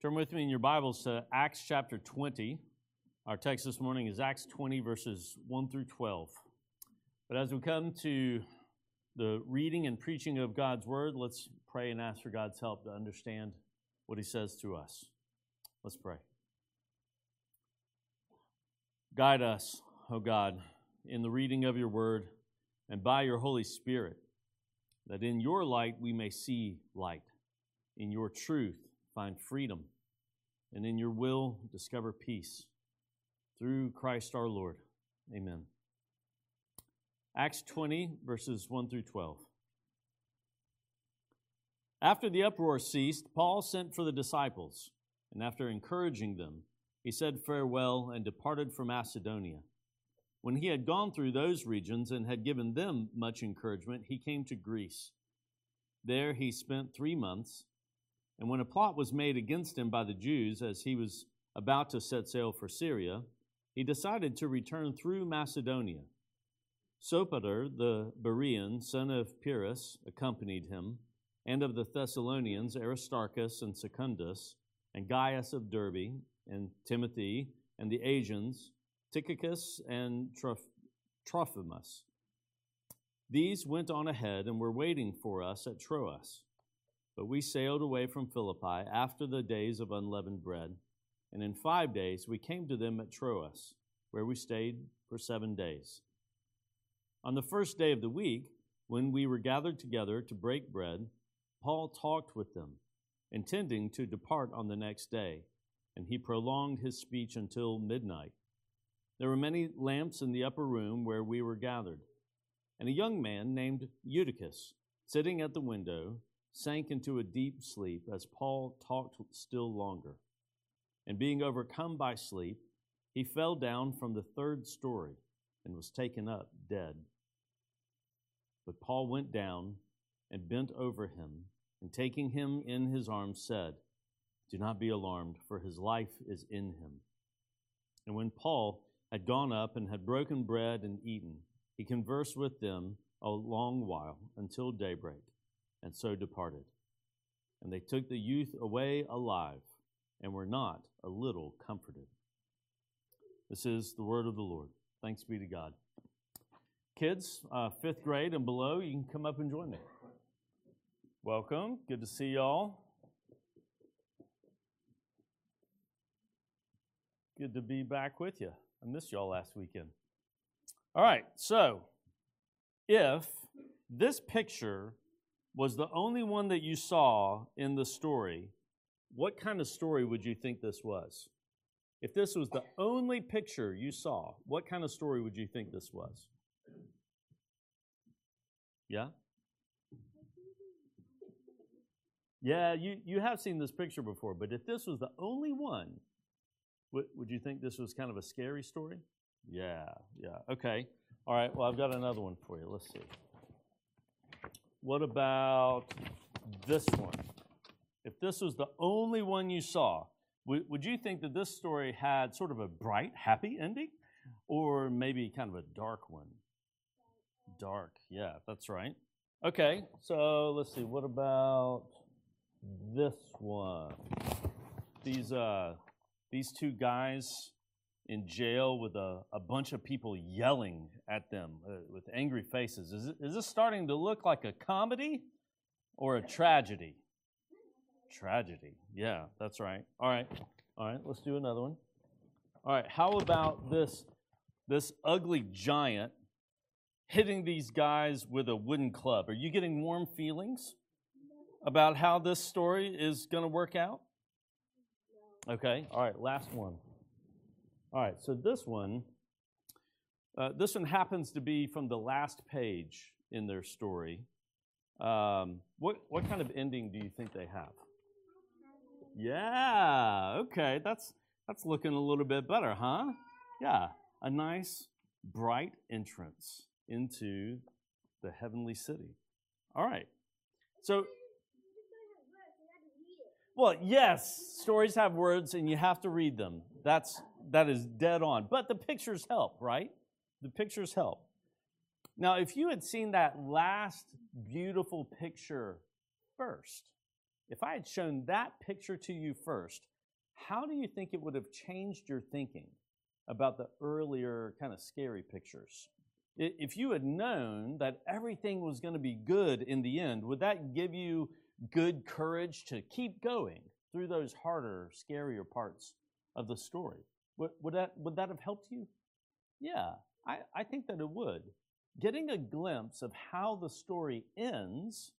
Turn with me in your Bibles to Acts chapter 20. Our text this morning is Acts 20, verses 1 through 12. But as we come to the reading and preaching of God's word, let's pray and ask for God's help to understand what he says to us. Let's pray. Guide us, O God, in the reading of your word and by your Holy Spirit, that in your light we may see light, in your truth find freedom, and in your will discover peace. Through Christ our Lord. Amen. Acts 20, verses 1 through 12. After the uproar ceased, Paul sent for the disciples, and after encouraging them, he said farewell and departed for Macedonia. When he had gone through those regions and had given them much encouragement, he came to Greece. There he spent three months, and when a plot was made against him by the Jews as he was about to set sail for Syria, he decided to return through Macedonia. Sopater, the Berean, son of Pyrrhus, accompanied him, and of the Thessalonians, Aristarchus and Secundus, and Gaius of Derbe, and Timothy, and the Asians, Tychicus and Trophimus. These went on ahead and were waiting for us at Troas. But we sailed away from Philippi after the days of unleavened bread, and in five days we came to them at Troas, where we stayed for seven days. On the first day of the week, when we were gathered together to break bread, Paul talked with them, intending to depart on the next day, and he prolonged his speech until midnight. There were many lamps in the upper room where we were gathered, and a young man named Eutychus, sitting at the window, sank into a deep sleep as Paul talked still longer. And being overcome by sleep, he fell down from the third story and was taken up dead. But Paul went down and bent over him, and taking him in his arms, said, Do not be alarmed, for his life is in him. And when Paul had gone up and had broken bread and eaten. He conversed with them a long while until daybreak, and so departed. And they took the youth away alive, and were not a little comforted. This is the word of the Lord. Thanks be to God. Kids, uh, fifth grade and below, you can come up and join me. Welcome. Good to see y'all. Good to be back with you. I missed y'all last weekend. All right, so if this picture was the only one that you saw in the story, what kind of story would you think this was? If this was the only picture you saw, what kind of story would you think this was? Yeah? Yeah, you, you have seen this picture before, but if this was the only one, would, would you think this was kind of a scary story? Yeah, yeah. Okay. All right. Well, I've got another one for you. Let's see. What about this one? If this was the only one you saw, would, you think that this story had sort of a bright, happy ending? Or maybe kind of a dark one? Dark. Yeah, that's right. Okay. So let's see. What about this one? These, uh, these two guys in jail with a, a bunch of people yelling at them uh, with angry faces. Is, it, is this starting to look like a comedy or a tragedy? Tragedy. Yeah, that's right. All right. All right, let's do another one. All right, how about this this ugly giant hitting these guys with a wooden club? Are you getting warm feelings about how this story is going to work out? Okay, all right, last one. All right, so this one, uh, this one happens to be from the last page in their story. Um, what, what kind of ending do you think they have? Yeah, okay, that's, that's looking a little bit better, huh? Yeah, a nice, bright entrance into the heavenly city. All right, so well, yes, stories have words and you have to read them. That's that is dead on. But the pictures help, right? The pictures help. Now, if you had seen that last beautiful picture first, if I had shown that picture to you first, how do you think it would have changed your thinking about the earlier kind of scary pictures? If you had known that everything was going to be good in the end, would that give you good courage to keep going through those harder, scarier parts of the story? Would, that, would that have helped you? Yeah, I, I think that it would. Getting a glimpse of how the story ends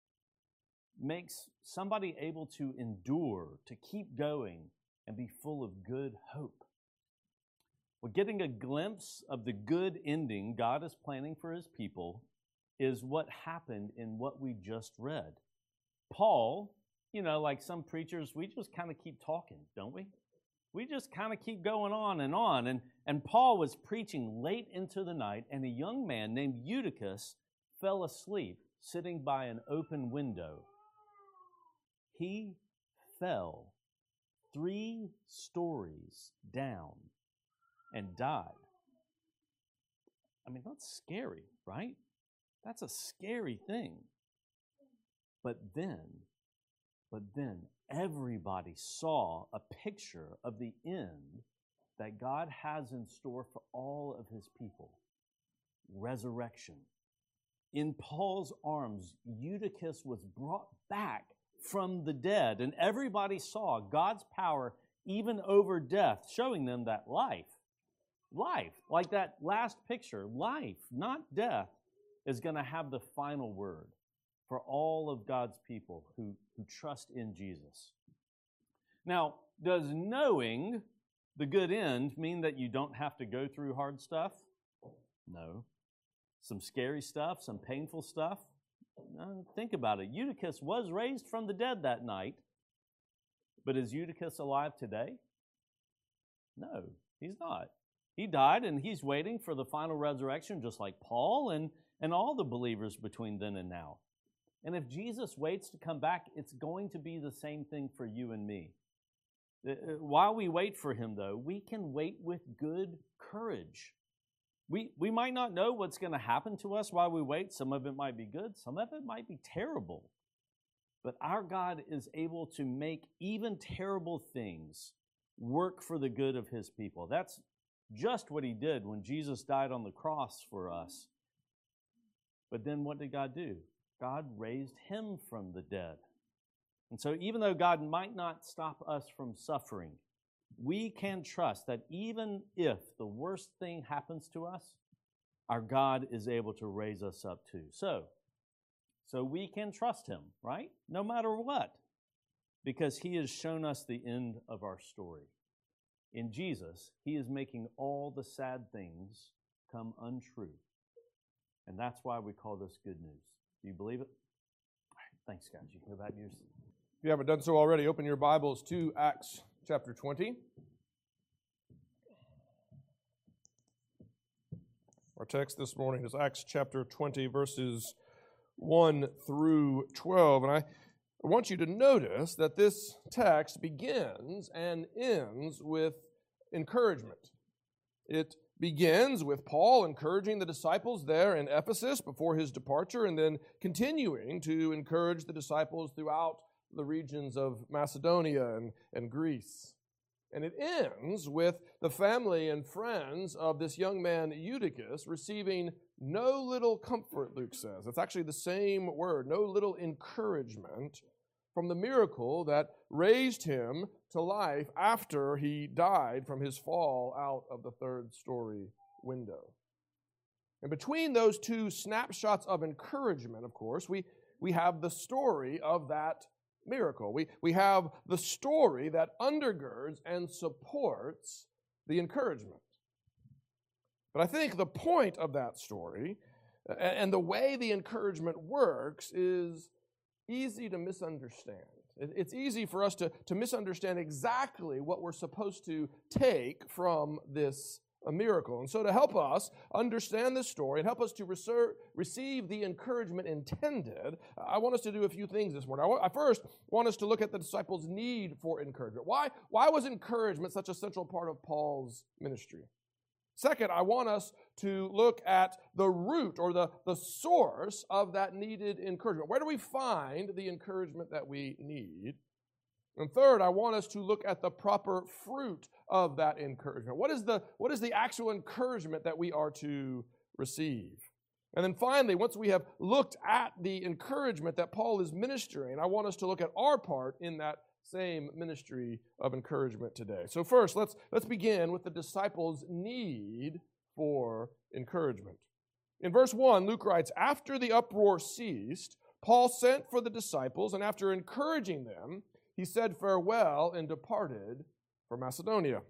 makes somebody able to endure, to keep going, and be full of good hope. Well, getting a glimpse of the good ending God is planning for his people is what happened in what we just read. Paul, you know, like some preachers, we just kind of keep talking, don't we? We just kind of keep going on and on. And, and Paul was preaching late into the night, and a young man named Eutychus fell asleep sitting by an open window. He fell three stories down and died. I mean, that's scary, right? That's a scary thing. But then, but then everybody saw a picture of the end that God has in store for all of his people resurrection. In Paul's arms, Eutychus was brought back from the dead, and everybody saw God's power even over death, showing them that life, life, like that last picture, life, not death, is going to have the final word for all of God's people who, who trust in Jesus. Now, does knowing the good end mean that you don't have to go through hard stuff? No. Some scary stuff, some painful stuff? Think about it. Eutychus was raised from the dead that night, but is Eutychus alive today? No, he's not. He died and he's waiting for the final resurrection, just like Paul and, and all the believers between then and now. And if Jesus waits to come back, it's going to be the same thing for you and me. Uh, uh, while we wait for him, though, we can wait with good courage. We, we might not know what's going to happen to us while we wait. Some of it might be good, some of it might be terrible. But our God is able to make even terrible things work for the good of his people. That's just what he did when Jesus died on the cross for us. But then what did God do? God raised him from the dead. And so, even though God might not stop us from suffering, we can trust that even if the worst thing happens to us, our God is able to raise us up too. So, so we can trust him, right? No matter what, because he has shown us the end of our story. In Jesus, he is making all the sad things come untrue. And that's why we call this good news. Do you believe it? thanks, guys. You can go back to. If you haven't done so already, open your Bibles to Acts chapter 20. Our text this morning is Acts chapter 20, verses 1 through 12. And I want you to notice that this text begins and ends with encouragement. It begins with Paul encouraging the disciples there in Ephesus before his departure, and then continuing to encourage the disciples throughout the regions of Macedonia and, and Greece. And it ends with the family and friends of this young man, Eutychus, receiving no little comfort, Luke says. It's actually the same word, no little encouragement from the miracle that raised him to life after he died from his fall out of the third story window. And between those two snapshots of encouragement, of course, we, we have the story of that miracle. We, we have the story that undergirds and supports the encouragement. But I think the point of that story and the way the encouragement works is easy to misunderstand. It's easy for us to, to misunderstand exactly what we're supposed to take from this a miracle. And so, to help us understand this story and help us to reser- receive the encouragement intended, I want us to do a few things this morning. I, first want us to look at the disciples' need for encouragement. Why, why was encouragement such a central part of Paul's ministry? Second, I want us to look at the root or the, the source of that needed encouragement. Where do we find the encouragement that we need? And third, I want us to look at the proper fruit of that encouragement. What is the, what is the actual encouragement that we are to receive? And then finally, once we have looked at the encouragement that Paul is ministering, I want us to look at our part in that same ministry of encouragement today. So first, let's let's begin with the disciples' need for encouragement. In verse 1, Luke writes, "After the uproar ceased, Paul sent for the disciples, and after encouraging them, he said farewell and departed for Macedonia."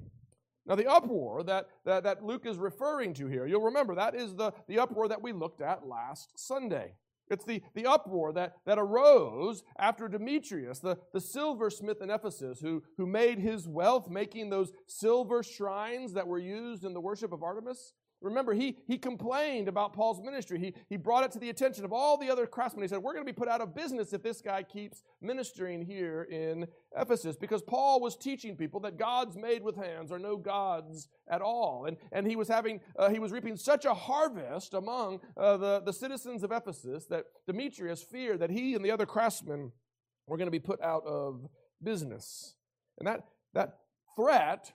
Now, the uproar that, that, that Luke is referring to here, you'll remember that is the, the uproar that we looked at last Sunday. It's the, the uproar that, that arose after Demetrius, the, the silversmith in Ephesus, who, who made his wealth making those silver shrines that were used in the worship of Artemis. Remember, he, he complained about Paul's ministry. He, he brought it to the attention of all the other craftsmen. He said, We're going to be put out of business if this guy keeps ministering here in Ephesus. Because Paul was teaching people that gods made with hands are no gods at all. And, and he was having, uh, he was reaping such a harvest among uh, the, the citizens of Ephesus that Demetrius feared that he and the other craftsmen were going to be put out of business. And that, that threat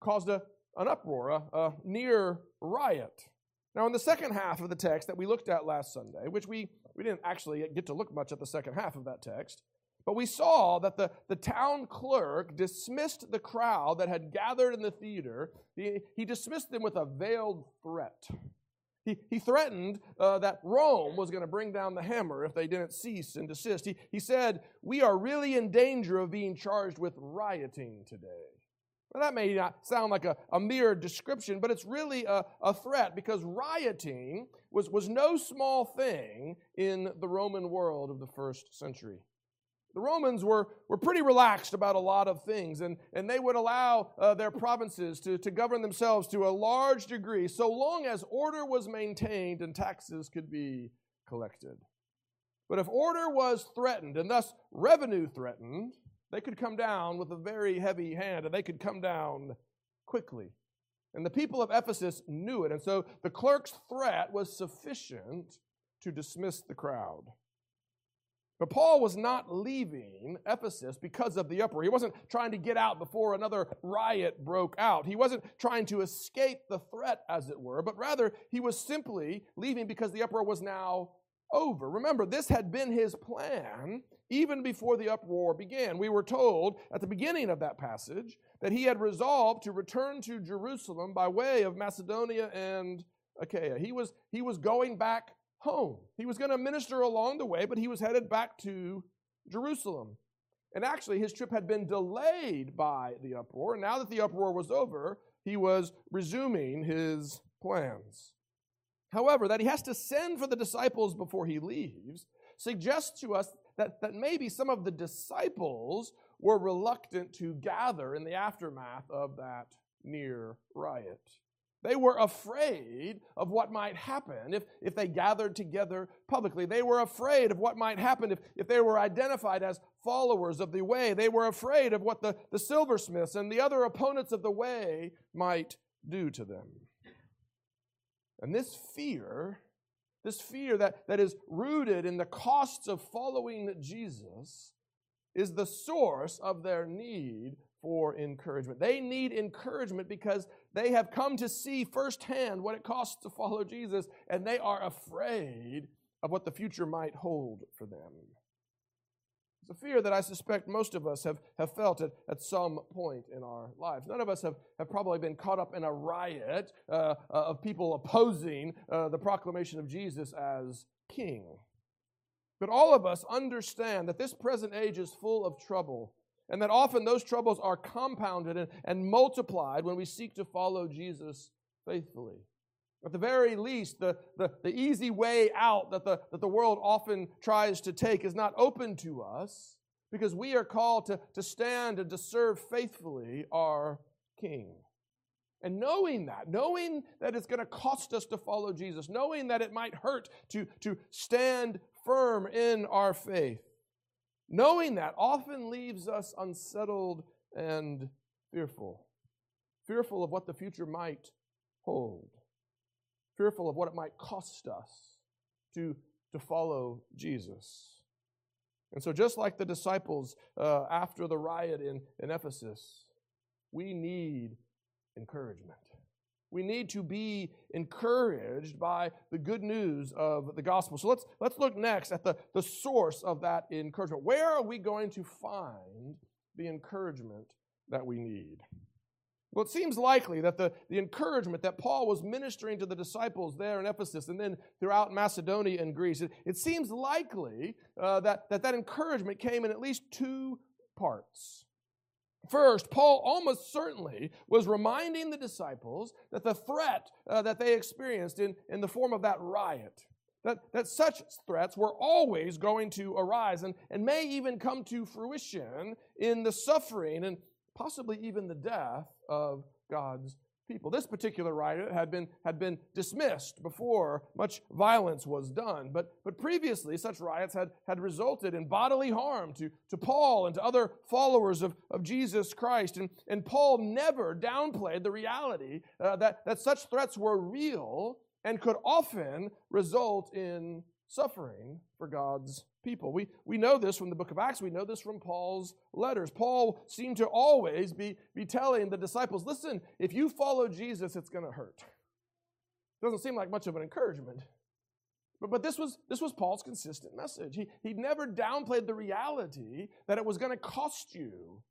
caused a an uproar, a, a near riot. Now, in the second half of the text that we looked at last Sunday, which we, we didn't actually get to look much at the second half of that text, but we saw that the, the town clerk dismissed the crowd that had gathered in the theater. He, he dismissed them with a veiled threat. He, he threatened uh, that Rome was going to bring down the hammer if they didn't cease and desist. He, he said, We are really in danger of being charged with rioting today. Now, that may not sound like a, a mere description, but it's really a, a threat because rioting was, was no small thing in the Roman world of the first century. The Romans were, were pretty relaxed about a lot of things, and, and they would allow uh, their provinces to, to govern themselves to a large degree so long as order was maintained and taxes could be collected. But if order was threatened, and thus revenue threatened, they could come down with a very heavy hand and they could come down quickly. And the people of Ephesus knew it. And so the clerk's threat was sufficient to dismiss the crowd. But Paul was not leaving Ephesus because of the uproar. He wasn't trying to get out before another riot broke out. He wasn't trying to escape the threat, as it were, but rather he was simply leaving because the uproar was now over. Remember, this had been his plan even before the uproar began. We were told at the beginning of that passage that he had resolved to return to Jerusalem by way of Macedonia and Achaia. He was, he was going back home. He was going to minister along the way, but he was headed back to Jerusalem. And actually, his trip had been delayed by the uproar. Now that the uproar was over, he was resuming his plans. However, that he has to send for the disciples before he leaves suggests to us that, that maybe some of the disciples were reluctant to gather in the aftermath of that near riot. They were afraid of what might happen if, if they gathered together publicly. They were afraid of what might happen if, if they were identified as followers of the way. They were afraid of what the, the silversmiths and the other opponents of the way might do to them. And this fear this fear that, that is rooted in the costs of following Jesus is the source of their need for encouragement. They need encouragement because they have come to see firsthand what it costs to follow Jesus, and they are afraid of what the future might hold for them. It's a fear that I suspect most of us have, have felt at, at some point in our lives. None of us have, have probably been caught up in a riot uh, uh, of people opposing uh, the proclamation of Jesus as king. But all of us understand that this present age is full of trouble, and that often those troubles are compounded and, and multiplied when we seek to follow Jesus faithfully. At the very least, the, the, the easy way out that the, that the world often tries to take is not open to us because we are called to, to stand and to serve faithfully our King. And knowing that, knowing that it's going to cost us to follow Jesus, knowing that it might hurt to, to stand firm in our faith, knowing that often leaves us unsettled and fearful, fearful of what the future might hold fearful of what it might cost us to, to follow Jesus. And so, just like the disciples uh, after the riot in, in Ephesus, we need encouragement. We need to be encouraged by the good news of the gospel. So let's, let's look next at the, the source of that encouragement. Where are we going to find the encouragement that we need? Well, it seems likely that the, the encouragement that Paul was ministering to the disciples there in Ephesus and then throughout Macedonia and Greece, it, it seems likely uh, that, that that encouragement came in at least two parts. First, Paul almost certainly was reminding the disciples that the threat uh, that they experienced in, in the form of that riot, that, that such threats were always going to arise and, and may even come to fruition in the suffering and possibly even the death of God's people. This particular riot had been, had been dismissed before much violence was done, but, but previously such riots had, had resulted in bodily harm to, to Paul and to other followers of, of Jesus Christ. And, and Paul never downplayed the reality uh, that, that such threats were real and could often result in suffering for God's people. We, we know this from the book of Acts. We know this from Paul's letters. Paul seemed to always be, be telling the disciples listen, if you follow Jesus, it's going to hurt. Doesn't seem like much of an encouragement. But, but this, was, this was Paul's consistent message. He, he never downplayed the reality that it was going to cost you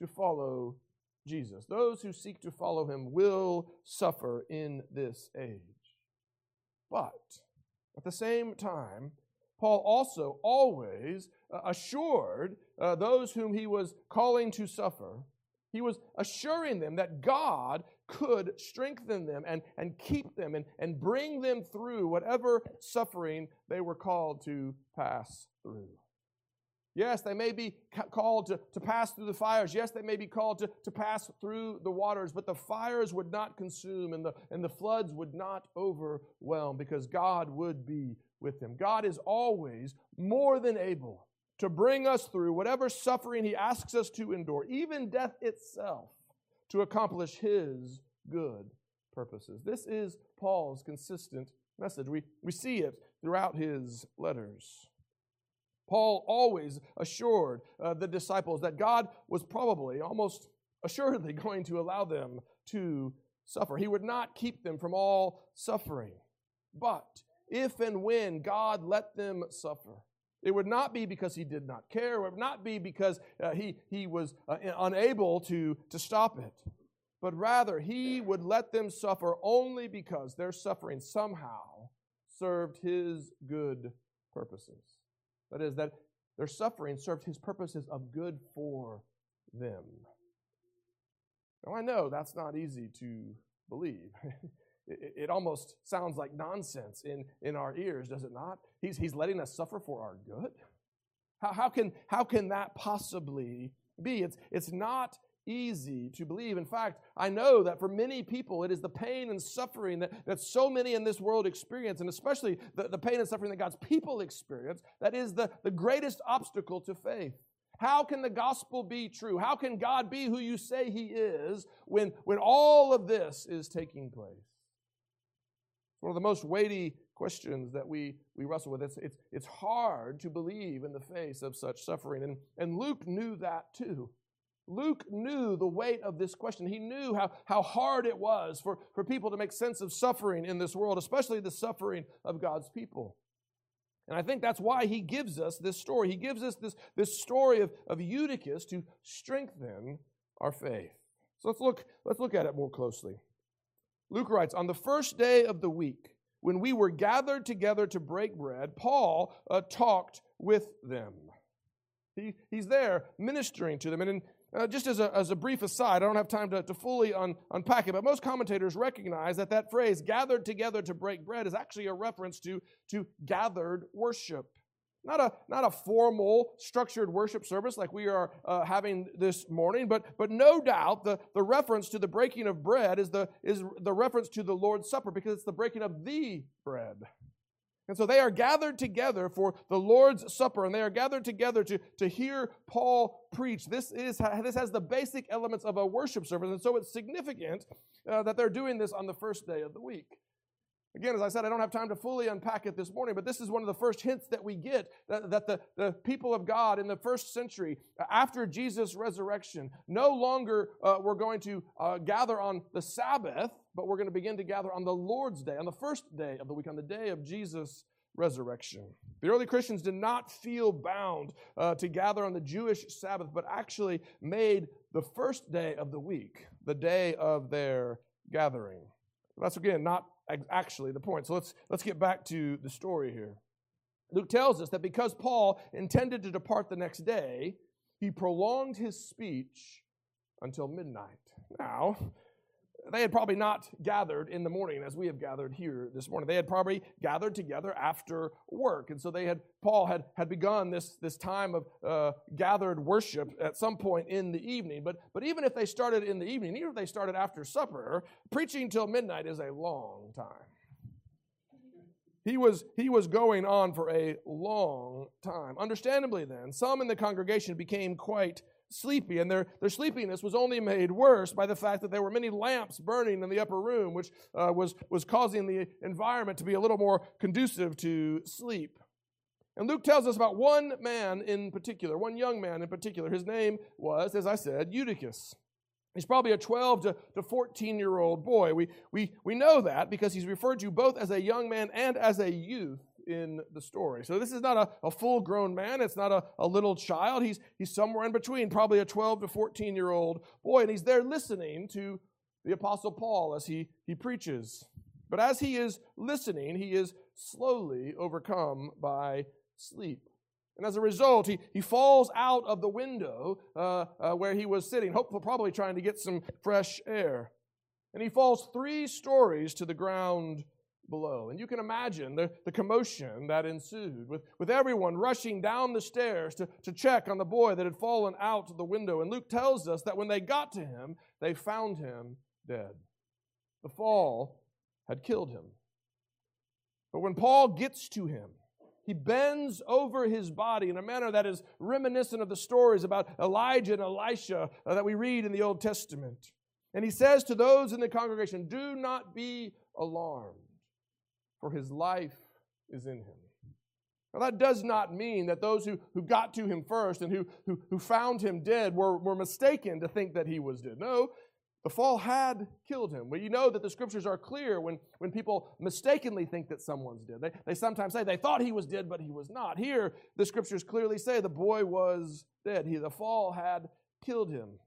to follow Jesus. Those who seek to follow him will suffer in this age. But at the same time, Paul also always uh, assured uh, those whom he was calling to suffer, he was assuring them that God could strengthen them and, and keep them and, and bring them through whatever suffering they were called to pass through. Yes, they may be called to, to pass through the fires. Yes, they may be called to, to pass through the waters, but the fires would not consume and the, and the floods would not overwhelm because God would be with them. God is always more than able to bring us through whatever suffering He asks us to endure, even death itself, to accomplish His good purposes. This is Paul's consistent message. We, we see it throughout his letters. Paul always assured uh, the disciples that God was probably, almost assuredly, going to allow them to suffer. He would not keep them from all suffering. But if and when God let them suffer, it would not be because he did not care. It would not be because uh, he, he was uh, unable to, to stop it. But rather, he would let them suffer only because their suffering somehow served his good purposes. That is, that their suffering served his purposes of good for them. Now, I know that's not easy to believe. it, it, almost sounds like nonsense in, in our ears, does it not? He's, he's letting us suffer for our good? How, how, can, how can that possibly be? It's, it's not easy to believe. In fact, I know that for many people, it is the pain and suffering that, that so many in this world experience, and especially the, the pain and suffering that God's people experience, that is the, the greatest obstacle to faith. How can the gospel be true? How can God be who you say He is when, when all of this is taking place? It's one of the most weighty questions that we, we wrestle with. It's, it's, it's hard to believe in the face of such suffering. And, and Luke knew that too. Luke knew the weight of this question. He knew how, how hard it was for, for people to make sense of suffering in this world, especially the suffering of God's people. And I think that's why he gives us this story. He gives us this, this story of, of Eutychus to strengthen our faith. So let's look, let's look at it more closely. Luke writes On the first day of the week, when we were gathered together to break bread, Paul uh, talked with them. He, he's there ministering to them. And in uh, just as a, as a brief aside, I don't have time to, to fully un, unpack it, but most commentators recognize that that phrase, gathered together to break bread, is actually a reference to, to gathered worship. Not a, not a formal, structured worship service like we are uh, having this morning, but, but no doubt the, the reference to the breaking of bread is the, is the reference to the Lord's Supper because it's the breaking of the bread. And so they are gathered together for the Lord's Supper, and they are gathered together to, to hear Paul preach. This, is, this has the basic elements of a worship service, and so it's significant uh, that they're doing this on the first day of the week. Again, as I said, I don't have time to fully unpack it this morning, but this is one of the first hints that we get that, that the, the people of God in the first century, after Jesus' resurrection, no longer uh, were going to uh, gather on the Sabbath, but we're going to begin to gather on the Lord's day, on the first day of the week, on the day of Jesus' resurrection. The early Christians did not feel bound uh, to gather on the Jewish Sabbath, but actually made the first day of the week the day of their gathering. That's again not actually the point. So let's let's get back to the story here. Luke tells us that because Paul intended to depart the next day, he prolonged his speech until midnight. Now, they had probably not gathered in the morning as we have gathered here this morning. They had probably gathered together after work. And so they had, Paul had, had begun this, this time of uh, gathered worship at some point in the evening. But, but even if they started in the evening, even if they started after supper, preaching till midnight is a long time. He was, he was going on for a long time. Understandably, then, some in the congregation became quite sleepy, and their, their sleepiness was only made worse by the fact that there were many lamps burning in the upper room, which uh, was, was causing the environment to be a little more conducive to sleep. And Luke tells us about one man in particular, one young man in particular. His name was, as I said, Eutychus. He's probably a 12 to, to 14 year old boy. We, we, we know that because he's referred to both as a young man and as a youth in the story. So this is not a, a full grown man. It's not a, a little child. He's, he's somewhere in between, probably a 12 to 14 year old boy. And he's there listening to the Apostle Paul as he, he preaches. But as he is listening, he is slowly overcome by sleep. And as a result, he, he falls out of the window uh, uh, where he was sitting, hopefully, probably trying to get some fresh air. And he falls three stories to the ground below. And you can imagine the, the commotion that ensued with, with everyone rushing down the stairs to, to check on the boy that had fallen out the window. And Luke tells us that when they got to him, they found him dead. The fall had killed him. But when Paul gets to him, he bends over his body in a manner that is reminiscent of the stories about Elijah and Elisha uh, that we read in the Old Testament. And he says to those in the congregation, Do not be alarmed for his life is in him. Now, that does not mean that those who, who got to him first and who, who, who found him dead were, were mistaken to think that he was dead. No, the fall had killed him. Well, you know that the scriptures are clear when, when people mistakenly think that someone's dead. They, they sometimes say they thought he was dead, but he was not. Here, the scriptures clearly say the boy was dead. He, the fall had killed him.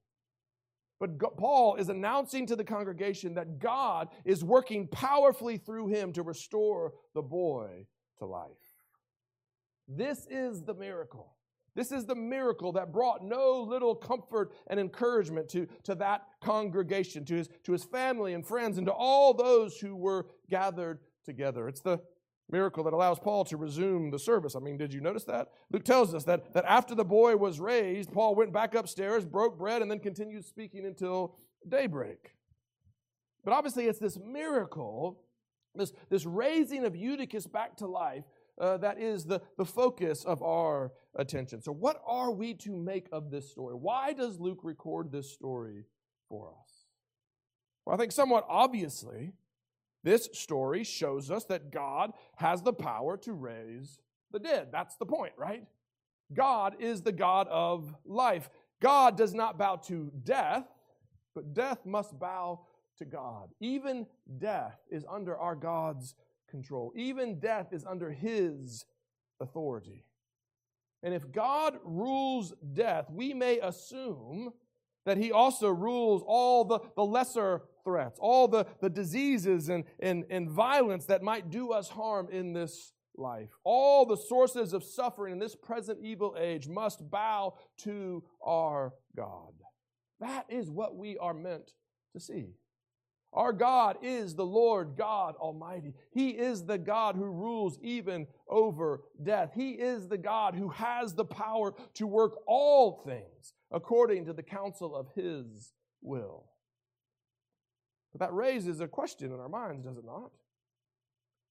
But Paul is announcing to the congregation that God is working powerfully through him to restore the boy to life. This is the miracle. This is the miracle that brought no little comfort and encouragement to, to that congregation, to his, to his family and friends, and to all those who were gathered together. It's the miracle that allows Paul to resume the service. I mean, did you notice that? Luke tells us that, that after the boy was raised, Paul went back upstairs, broke bread, and then continued speaking until daybreak. But obviously, it's this miracle, this, this raising of Eutychus back to life, uh, that is the, the focus of our attention. So, what are we to make of this story? Why does Luke record this story for us? Well, I think somewhat obviously, this story shows us that God has the power to raise the dead. That's the point, right? God is the God of life. God does not bow to death, but death must bow to God. Even death is under our God's control. Even death is under His authority. And if God rules death, we may assume that He also rules all the, the lesser threats, all the, the diseases and, and, and violence that might do us harm in this life. All the sources of suffering in this present evil age must bow to our God. That is what we are meant to see. Our God is the Lord God Almighty. He is the God who rules even over death. He is the God who has the power to work all things according to the counsel of His will. But that raises a question in our minds, does it not?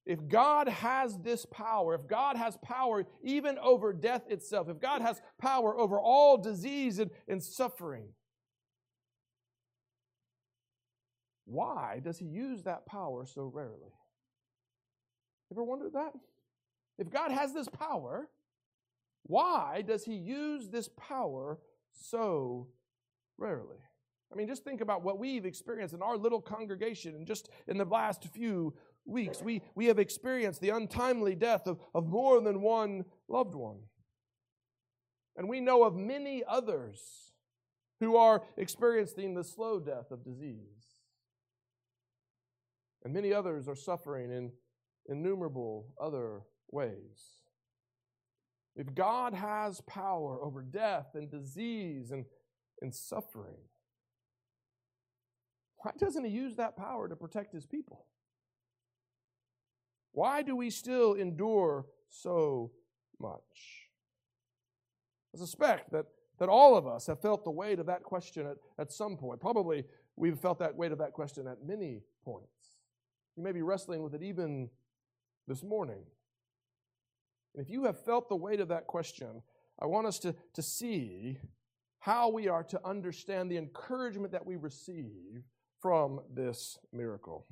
If God has this power, if God has power even over death itself, if God has power over all disease and, and suffering, why does he use that power so rarely? Ever wondered that? If God has this power, why does he use this power so rarely? I mean, just think about what we've experienced in our little congregation and just in the last few weeks. We, we have experienced the untimely death of, of more than one loved one. And we know of many others who are experiencing the slow death of disease. And many others are suffering in innumerable other ways. If God has power over death and disease and, and suffering, why doesn't He use that power to protect His people? Why do we still endure so much? I suspect that, that all of us have felt the weight of that question at, at some point. Probably we've felt that weight of that question at many points. You may be wrestling with it even this morning. And if you have felt the weight of that question, I want us to, to see how we are to understand the encouragement that we receive from this miracle.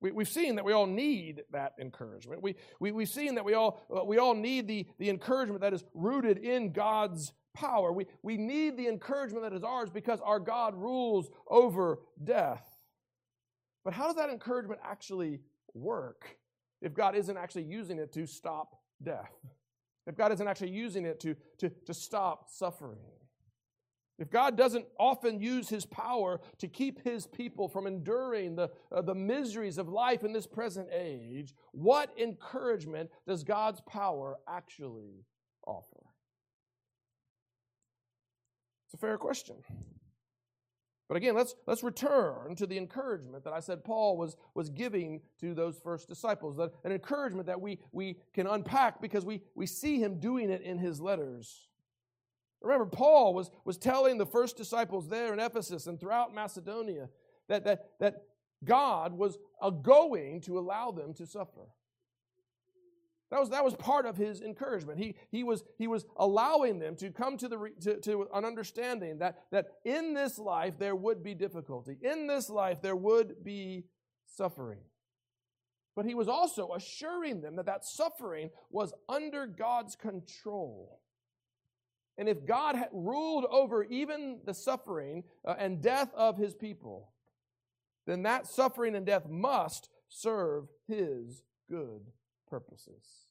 We, have seen that we all need that encouragement. We, we, we've seen that we all, uh, we all need the, the encouragement that is rooted in God's power. We, we need the encouragement that is ours because our God rules over death. But how does that encouragement actually work if God isn't actually using it to stop death? If God isn't actually using it to, to, to stop suffering? If God doesn't often use his power to keep his people from enduring the, uh, the miseries of life in this present age, what encouragement does God's power actually offer? It's a fair question. But again, let's, let's return to the encouragement that I said Paul was, was giving to those first disciples. That, an encouragement that we, we can unpack because we, we see him doing it in his letters. Remember, Paul was, was telling the first disciples there in Ephesus and throughout Macedonia that, that, that God was a going to allow them to suffer. That was, that was part of his encouragement. He, he, was, he was allowing them to come to, the, to, to an understanding that, that in this life there would be difficulty. In this life there would be suffering. But he was also assuring them that that suffering was under God's control. And if God ruled over even the suffering uh, and death of his people, then that suffering and death must serve his good purposes.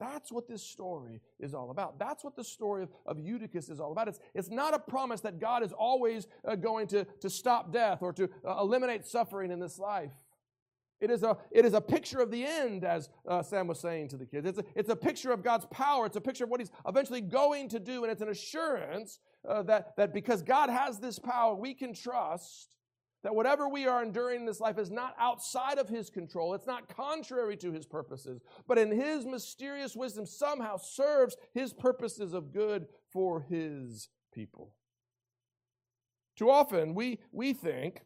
That's what this story is all about. That's what the story of, of Eutychus is all about. It's, it's not a promise that God is always uh, going to, to stop death or to uh, eliminate suffering in this life. It is a, it is a picture of the end, as uh, Sam was saying to the kids. It's a, it's a picture of God's power. It's a picture of what He's eventually going to do. And it's an assurance uh, that, that because God has this power, we can trust that whatever we are enduring in this life is not outside of His control. It's not contrary to His purposes, but in His mysterious wisdom somehow serves His purposes of good for His people. Too often we, we think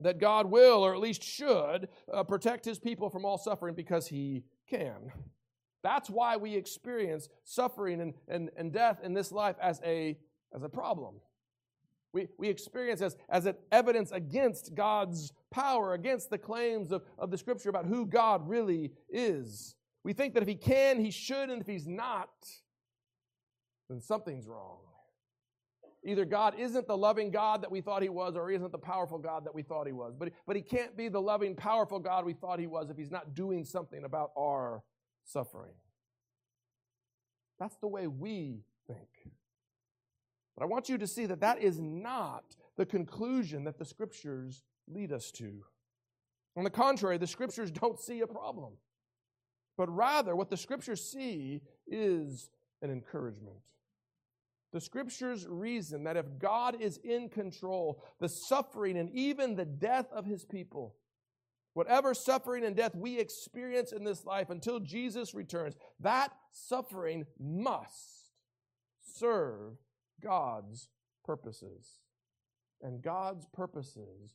that God will, or at least should, uh, protect His people from all suffering because He can. That's why we experience suffering and, and, and death in this life as a, as a problem. We, we experience as, as an evidence against God's power, against the claims of, of the scripture about who God really is. We think that if he can, he should, and if he's not, then something's wrong. Either God isn't the loving God that we thought he was, or he isn't the powerful God that we thought he was. But, but he can't be the loving, powerful God we thought he was if he's not doing something about our suffering. That's the way we think. But I want you to see that that is not the conclusion that the scriptures lead us to. On the contrary, the scriptures don't see a problem, but rather what the scriptures see is an encouragement. The scriptures reason that if God is in control, the suffering and even the death of his people, whatever suffering and death we experience in this life until Jesus returns, that suffering must serve God's purposes. And God's purposes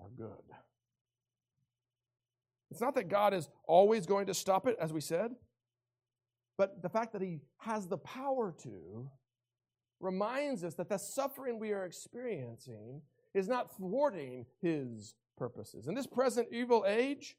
are good. It's not that God is always going to stop it, as we said, but the fact that He has the power to reminds us that the suffering we are experiencing is not thwarting His purposes. In this present evil age,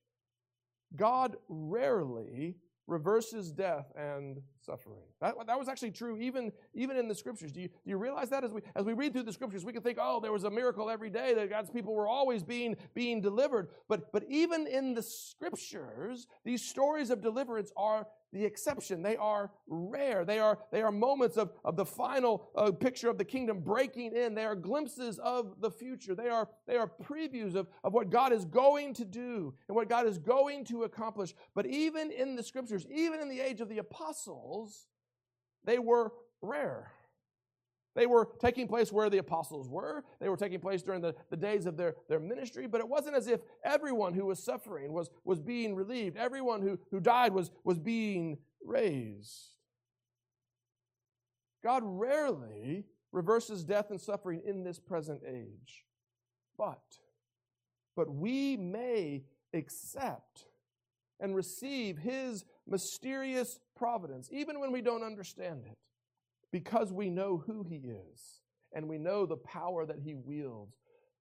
God rarely reverses death and suffering. That, that was actually true even, even in the scriptures. Do you, do you realize that as we, as we read through the scriptures, we can think, oh, there was a miracle every day that God's people were always being, being delivered. But, but even in the scriptures, these stories of deliverance are the exception. They are rare. They are, they are moments of, of the final uh, picture of the kingdom breaking in. They are glimpses of the future. They are, they are previews of, of what God is going to do and what God is going to accomplish. But even in the scriptures, even in the age of the apostles, they were rare. They were taking place where the apostles were. They were taking place during the, the days of their, their ministry, but it wasn't as if everyone who was suffering was, was being relieved. Everyone who, who died was, was being raised. God rarely reverses death and suffering in this present age. But, but we may accept and receive His mysterious providence, even when we don't understand it because we know who He is and we know the power that He wields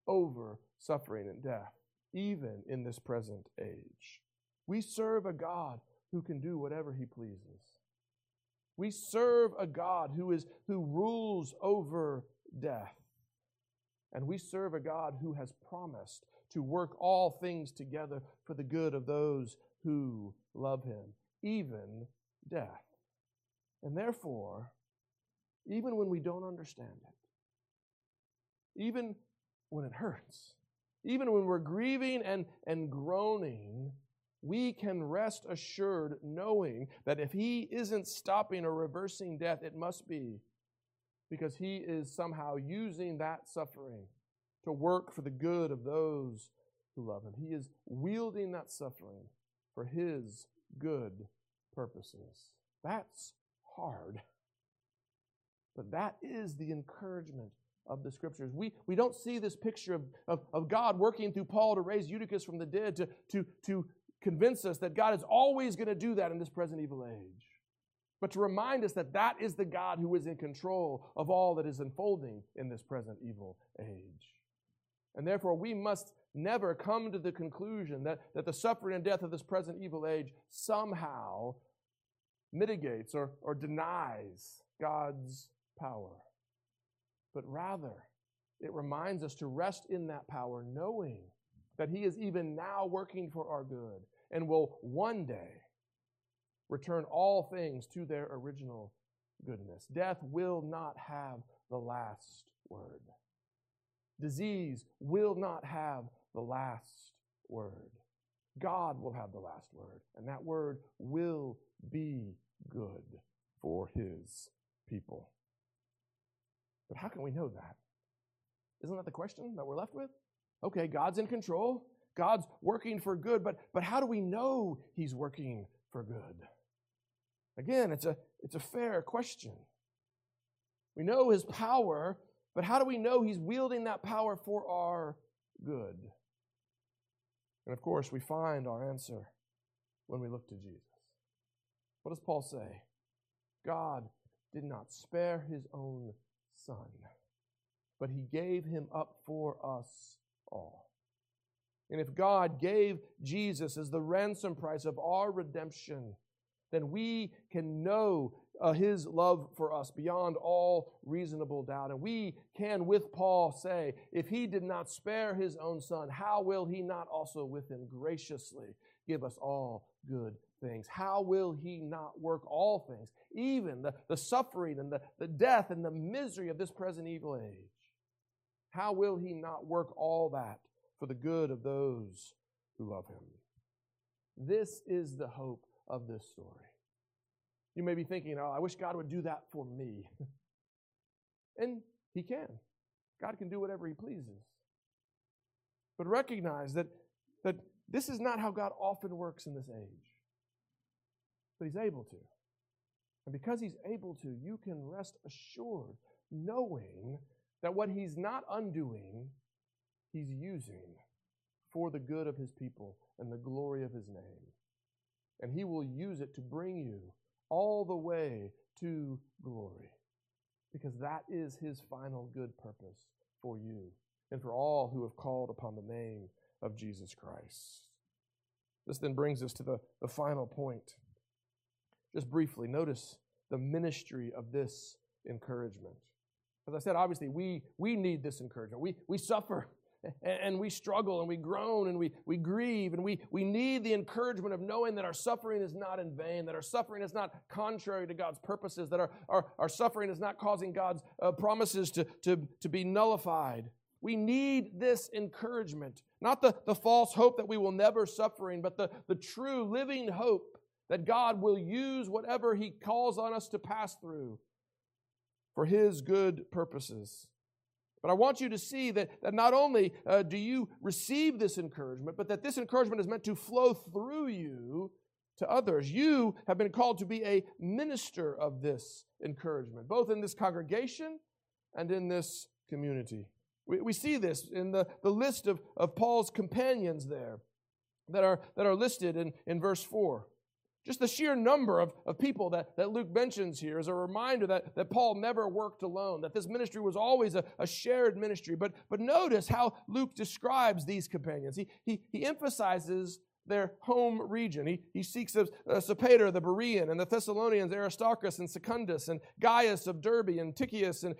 over suffering and death, even in this present age. We serve a God who can do whatever He pleases. We serve a God who, is, who rules over death. And we serve a God who has promised to work all things together for the good of those who love Him, even death. And therefore, even when we don't understand it, even when it hurts, even when we're grieving and, and groaning, we can rest assured knowing that if He isn't stopping or reversing death, it must be because He is somehow using that suffering to work for the good of those who love Him. He is wielding that suffering for His good purposes. That's hard. But that is the encouragement of the scriptures. We, we don't see this picture of, of, of God working through Paul to raise Eutychus from the dead to, to, to convince us that God is always going to do that in this present evil age. But to remind us that that is the God who is in control of all that is unfolding in this present evil age. And therefore, we must never come to the conclusion that, that the suffering and death of this present evil age somehow mitigates or, or denies God's power, but rather it reminds us to rest in that power, knowing that He is even now working for our good and will one day return all things to their original goodness. Death will not have the last word. Disease will not have the last word. God will have the last word, and that word will be good for His people. But how can we know that? Isn't that the question that we're left with? Okay, God's in control. God's working for good, but, but how do we know He's working for good? Again, it's a, it's a fair question. We know His power, but how do we know He's wielding that power for our good? And of course, we find our answer when we look to Jesus. What does Paul say? God did not spare His own Son, but he gave him up for us all. And if God gave Jesus as the ransom price of our redemption, then we can know uh, his love for us beyond all reasonable doubt. And we can, with Paul, say, if he did not spare his own son, how will he not also with him graciously give us all good things? How will he not work all things, even the, the suffering and the, the death and the misery of this present evil age? How will he not work all that for the good of those who love him? This is the hope of this story. You may be thinking, oh, I wish God would do that for me. and he can. God can do whatever he pleases. But recognize that, that this is not how God often works in this age but He's able to. And because He's able to, you can rest assured knowing that what He's not undoing, He's using for the good of His people and the glory of His name. And He will use it to bring you all the way to glory because that is His final good purpose for you and for all who have called upon the name of Jesus Christ. This then brings us to the, the final point. Just briefly, notice the ministry of this encouragement. As I said, obviously, we, we need this encouragement. We, we suffer and we struggle and we groan and we, we grieve and we, we need the encouragement of knowing that our suffering is not in vain, that our suffering is not contrary to God's purposes, that our, our, our suffering is not causing God's uh, promises to, to, to be nullified. We need this encouragement, not the, the false hope that we will never suffering, but the, the true living hope that God will use whatever He calls on us to pass through for His good purposes. But I want you to see that, that not only uh, do you receive this encouragement, but that this encouragement is meant to flow through you to others. You have been called to be a minister of this encouragement, both in this congregation and in this community. We, we see this in the, the list of, of Paul's companions there that are, that are listed in, in verse 4. Just the sheer number of, of people that, that Luke mentions here is a reminder that, that Paul never worked alone, that this ministry was always a, a shared ministry. But, but notice how Luke describes these companions. He, he, he emphasizes their home region. He, he seeks of uh, Sopater the Berean and the Thessalonians Aristarchus and Secundus and Gaius of Derbe and Tychicus and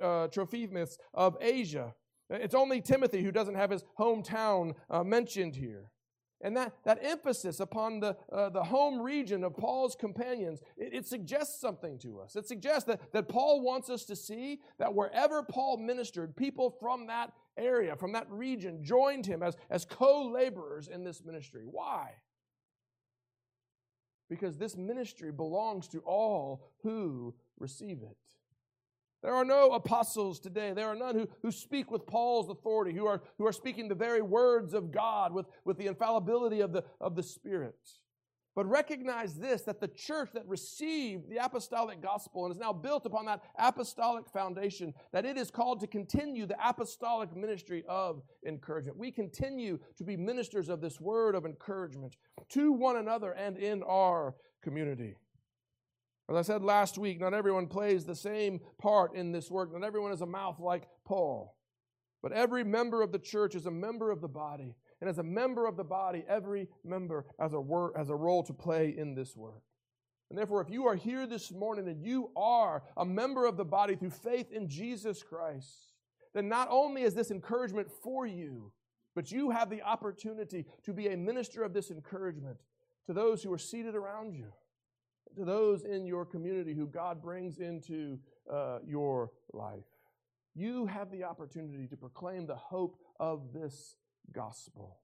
uh, Trophimus of Asia. It's only Timothy who doesn't have his hometown uh, mentioned here. And that, that emphasis upon the, uh, the home region of Paul's companions, it, it, suggests something to us. It suggests that, that Paul wants us to see that wherever Paul ministered, people from that area, from that region, joined him as, as co laborers in this ministry. Why? Because this ministry belongs to all who receive it. There are no apostles today. There are none who, who speak with Paul's authority, who are, who are speaking the very words of God with, with the infallibility of the, of the Spirit. But recognize this that the church that received the apostolic gospel and is now built upon that apostolic foundation, that it is called to continue the apostolic ministry of encouragement. We continue to be ministers of this word of encouragement to one another and in our community. As I said last week, not everyone plays the same part in this work. Not everyone has a mouth like Paul. But every member of the church is a member of the body. And as a member of the body, every member has a, wor- has a role to play in this work. And therefore, if you are here this morning and you are a member of the body through faith in Jesus Christ, then not only is this encouragement for you, but you have the opportunity to be a minister of this encouragement to those who are seated around you to those in your community who God brings into uh, your life. You have the opportunity to proclaim the hope of this gospel.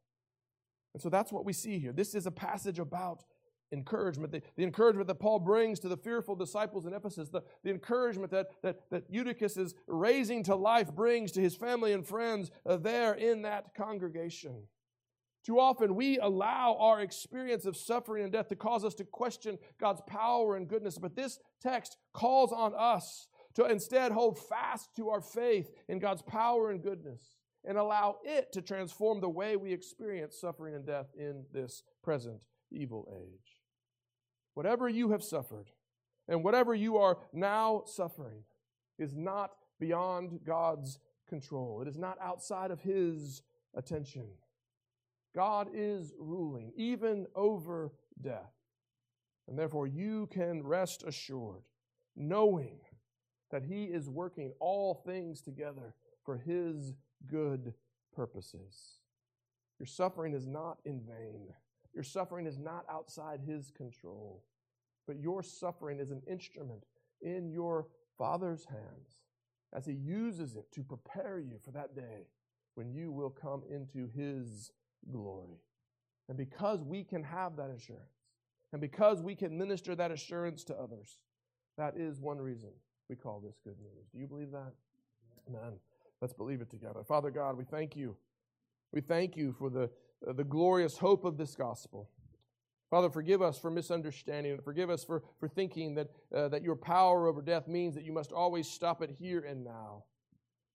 And so that's what we see here. This is a passage about encouragement, the, the encouragement that Paul brings to the fearful disciples in Ephesus, the, the encouragement that, that, that Eutychus is raising to life brings to his family and friends uh, there in that congregation. Too often we allow our experience of suffering and death to cause us to question God's power and goodness. But this text calls on us to instead hold fast to our faith in God's power and goodness and allow it to transform the way we experience suffering and death in this present evil age. Whatever you have suffered and whatever you are now suffering is not beyond God's control. It is not outside of His attention. God is ruling, even over death. And therefore, you can rest assured, knowing that He is working all things together for His good purposes. Your suffering is not in vain. Your suffering is not outside His control. But your suffering is an instrument in your Father's hands as He uses it to prepare you for that day when you will come into His glory. And because we can have that assurance, and because we can minister that assurance to others, that is one reason we call this good news. Do you believe that? Amen. Let's believe it together. Father God, we thank you. We thank you for the, uh, the glorious hope of this gospel. Father, forgive us for misunderstanding and forgive us for, for thinking that, uh, that your power over death means that you must always stop it here and now.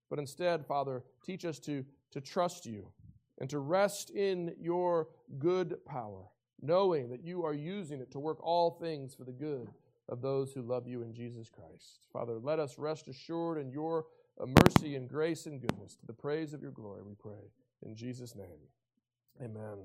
But instead, Father, teach us to, to trust you and to rest in your good power, knowing that you are using it to work all things for the good of those who love you in Jesus Christ. Father, let us rest assured in your uh, mercy and grace and goodness to the praise of your glory, we pray. In Jesus' name, amen.